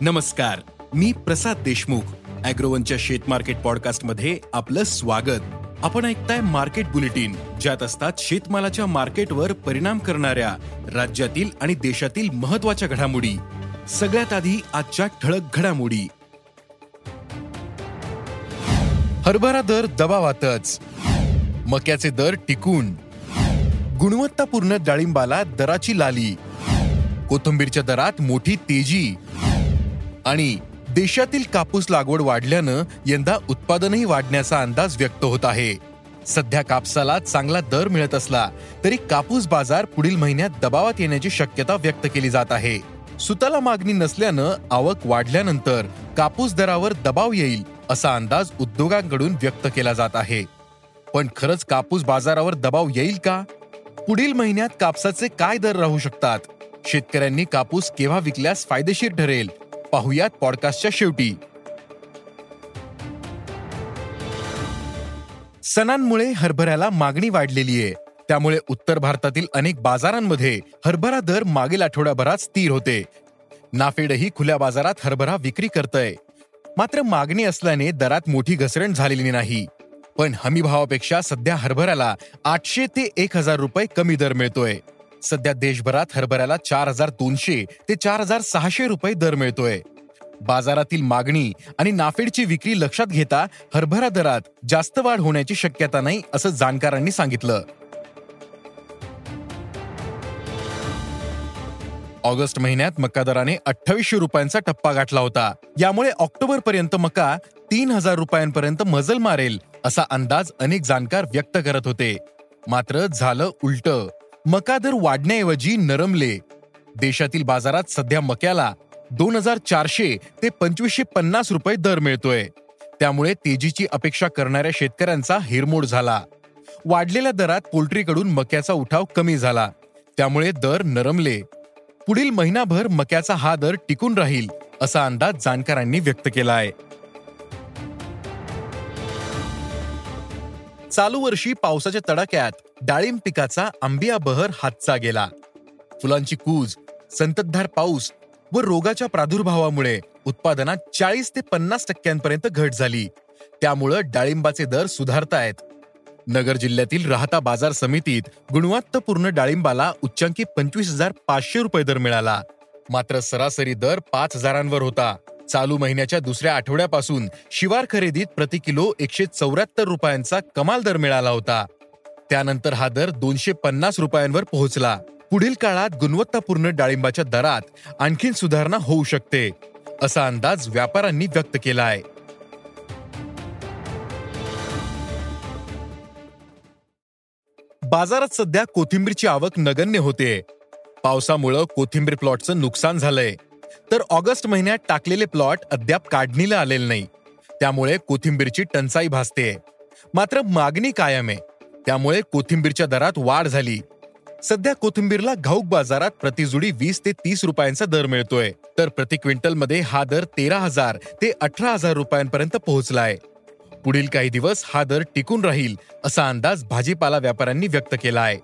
नमस्कार मी प्रसाद देशमुख. अॅग्रोवनच्या शेत मार्केट पॉडकास्टमध्ये आपलं स्वागत. आपण ऐकताय मार्केट बुलेटिन ज्यात असतात शेतमालाच्या मार्केटवर परिणाम करणाऱ्या राज्यातील आणि देशातील महत्त्वाच्या घडामोडी. सगळ्यात आधी आजच्या ठळक घडामोडी. हरभरा दर दबावातच. मक्याचे दर टिकून. गुणवत्तापूर्ण डाळिंबाला दराची लाली. कोथंबीरच्या दरात मोठी तेजी. आणि देशातील कापूस लागवड वाढल्यानं यंदा उत्पादनही वाढण्याचा अंदाज व्यक्त होत आहे. सध्या कापसाला चांगला दर मिळत असला तरी कापूस बाजार पुढील महिन्यात दबावात येण्याची शक्यता व्यक्त केली जात आहे. सुताला मागणी नसल्यानं आवक वाढल्यानंतर कापूस दरावर दबाव येईल असा अंदाज उद्योगांकडून व्यक्त केला जात आहे. पण खरंच कापूस बाजारावर दबाव येईल का? पुढील महिन्यात कापसाचे काय दर राहू शकतात? शेतकऱ्यांनी कापूस केव्हा विकल्यास फायदेशीर ठरेल? पाहुयात पॉडकास्टच्या शेवटी. सणांमुळे हरभऱ्याला मागणी वाढलेली आहे. त्यामुळे उत्तर भारतातील अनेक बाजारांमध्ये हरभरा दर मागील आठवड्याभरात स्थिर होते. नाफेडही खुल्या बाजारात हरभरा विक्री करतय. मात्र मागणी असल्याने दरात मोठी घसरण झालेली नाही. पण हमी भावापेक्षा सध्या हरभऱ्याला आठशे ते एक हजार रुपये कमी दर मिळतोय. सध्या देशभरात हरभऱ्याला चार हजार दोनशे ते चार हजार सहाशे रुपये दर मिळतोय. बाजारातील मागणी आणि नाफेडची विक्री लक्षात घेता हरभरा दरात जास्त वाढ होण्याची शक्यता नाही असं जाणकारांनी सांगितलं. ऑगस्ट महिन्यात मका दराने अठ्ठावीसशे रुपयांचा टप्पा गाठला होता. यामुळे ऑक्टोबर पर्यंत मका तीन हजार रुपयांपर्यंत मजल मारेल असा अंदाज अनेक जाणकार व्यक्त करत होते. मात्र झालं उलटं. मका दर वाढण्याऐवजी नरमले. देशातील बाजारात सध्या मक्याला दोन हजार चारशे ते पंचवीसशे पन्नास रुपये दर मिळतोय. त्यामुळे तेजीची अपेक्षा करणाऱ्या शेतकऱ्यांचा हिरमोड झाला. वाढलेल्या दरात पोल्ट्रीकडून मक्याचा उठाव कमी झाला. त्यामुळे दर नरमले. पुढील महिनाभर मक्याचा हा दर टिकून राहील असा अंदाज जाणकारांनी व्यक्त केला आहे चालू वर्षी पावसाच्या तडाक्यात डाळिंब पिकाचा आंबिया बहर हातचा गेला. फुलांची कूज संततधार पाऊस व रोगाच्या प्रादुर्भावामुळे उत्पादनात चाळीस ते पन्नास टक्क्यांपर्यंत घट झाली. त्यामुळं डाळिंबाचे दर सुधारतायत. नगर जिल्ह्यातील राहता बाजार समितीत गुणवत्तापूर्ण डाळिंबाला उच्चांकी पंचवीस हजार पाचशे रुपये दर मिळाला. मात्र सरासरी दर पाच हजारांवर होता. चालू महिन्याच्या दुसऱ्या आठवड्यापासून शिवार खरेदीत प्रति किलो एकशे चौऱ्याहत्तर रुपयांचा कमाल दर मिळाला होता. त्यानंतर हा दर दोनशे पन्नास रुपयांवर पोहोचला. पुढील काळात गुणवत्तापूर्ण डाळिंबाच्या दरात आणखीन सुधारणा होऊ शकते असा अंदाज व्यापाऱ्यांनी व्यक्त केला आहे बाजारात सध्या कोथिंबीरची आवक नगण्य होते. पावसामुळं कोथिंबीर प्लॉटचं नुकसान झालंय. तर ऑगस्ट महिन्यात टाकलेले प्लॉट अद्याप काढणीला आलेले नाही. त्यामुळे कोथिंबीरची टंचाई भासते. मात्र मागणी कायम आहे. त्यामुळे कोथिंबीरच्या दरात वाढ झाली. सध्या कोथिंबीरला घाऊक बाजारात प्रतिजुडी वीस ते तीस रुपयांचा दर मिळतोय. तर प्रति क्विंटलमध्ये हा दर तेरा हजार ते अठरा हजार रुपयांपर्यंत पोहोचलाय. पुढील काही दिवस हा दर टिकून राहील असा अंदाज भाजीपाला व्यापाऱ्यांनी व्यक्त केला आहे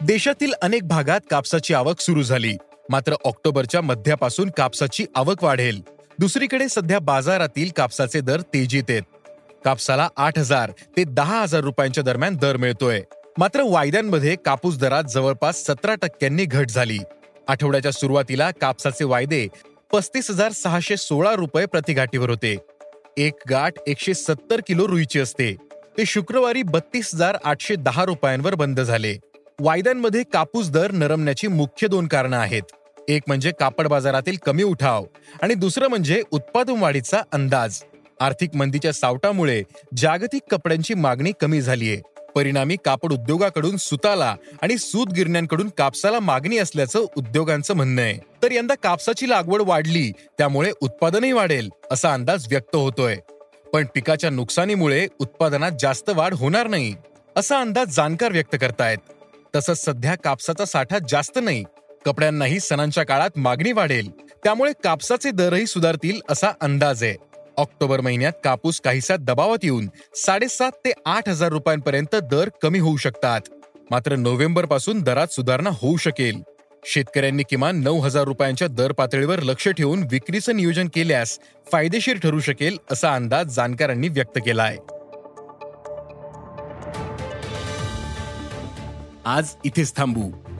देशातील अनेक भागात कापसाची आवक सुरू झाली. मात्र ऑक्टोबरच्या मध्यापासून कापसाची आवक वाढेल. दुसरीकडे सध्या बाजारातील कापसाचे दर तेजीत आहेत. कापसाला आठ हजार ते दहा हजार रुपयांच्या दरम्यान दर मिळतोय. मात्र वायद्यांमध्ये कापूस दरात जवळपास सतरा टक्क्यांनी घट झाली. आठवड्याच्या सुरुवातीला कापसाचे वायदे पस्तीस हजार सहाशे सोळा रुपये प्रतिघाटीवर होते. एक गाठ एकशे सत्तर किलो रुईची असते. ते शुक्रवारी बत्तीस हजार आठशे दहा रुपयांवर बंद झाले. वायद्यांमध्ये कापूस दर नरमण्याची मुख्य दोन कारणं आहेत. एक म्हणजे कापड बाजारातील कमी उठाव आणि दुसरं म्हणजे उत्पादन वाढीचा अंदाज. आर्थिक मंदीच्या सावटामुळे जागतिक कपड्यांची मागणी कमी झालीये. परिणामी कापड उद्योगाकडून सुताला आणि सूत गिरण्यांकडून कापसाला मागणी असल्याचं उद्योगांचं म्हणणं आहे. तर यंदा कापसाची लागवड वाढली त्यामुळे उत्पादनही वाढेल असा अंदाज व्यक्त होतोय. पण पिकाच्या नुकसानीमुळे उत्पादनात जास्त वाढ होणार नाही असा अंदाज जाणकार व्यक्त करतायत. तसंच सध्या कापसाचा साठा जास्त नाही कपड्यांनाही सणांच्या काळात मागणी वाढेल. त्यामुळे कापसाचे दरही सुधारतील असा अंदाज आहे. ऑक्टोबर महिन्यात कापूस काहीसा दबावात येऊन साडेसात ते आठ हजार रुपयांपर्यंत दर कमी होऊ शकतात. मात्र नोव्हेंबरपासून दरात सुधारणा होऊ शकेल. शेतकऱ्यांनी किमान नऊ हजार रुपयांच्या दर पातळीवर लक्ष ठेवून विक्रीचं नियोजन केल्यास फायदेशीर ठरू शकेल असा अंदाज जाणकारांनी व्यक्त केलाय. आज इथेच थांबू.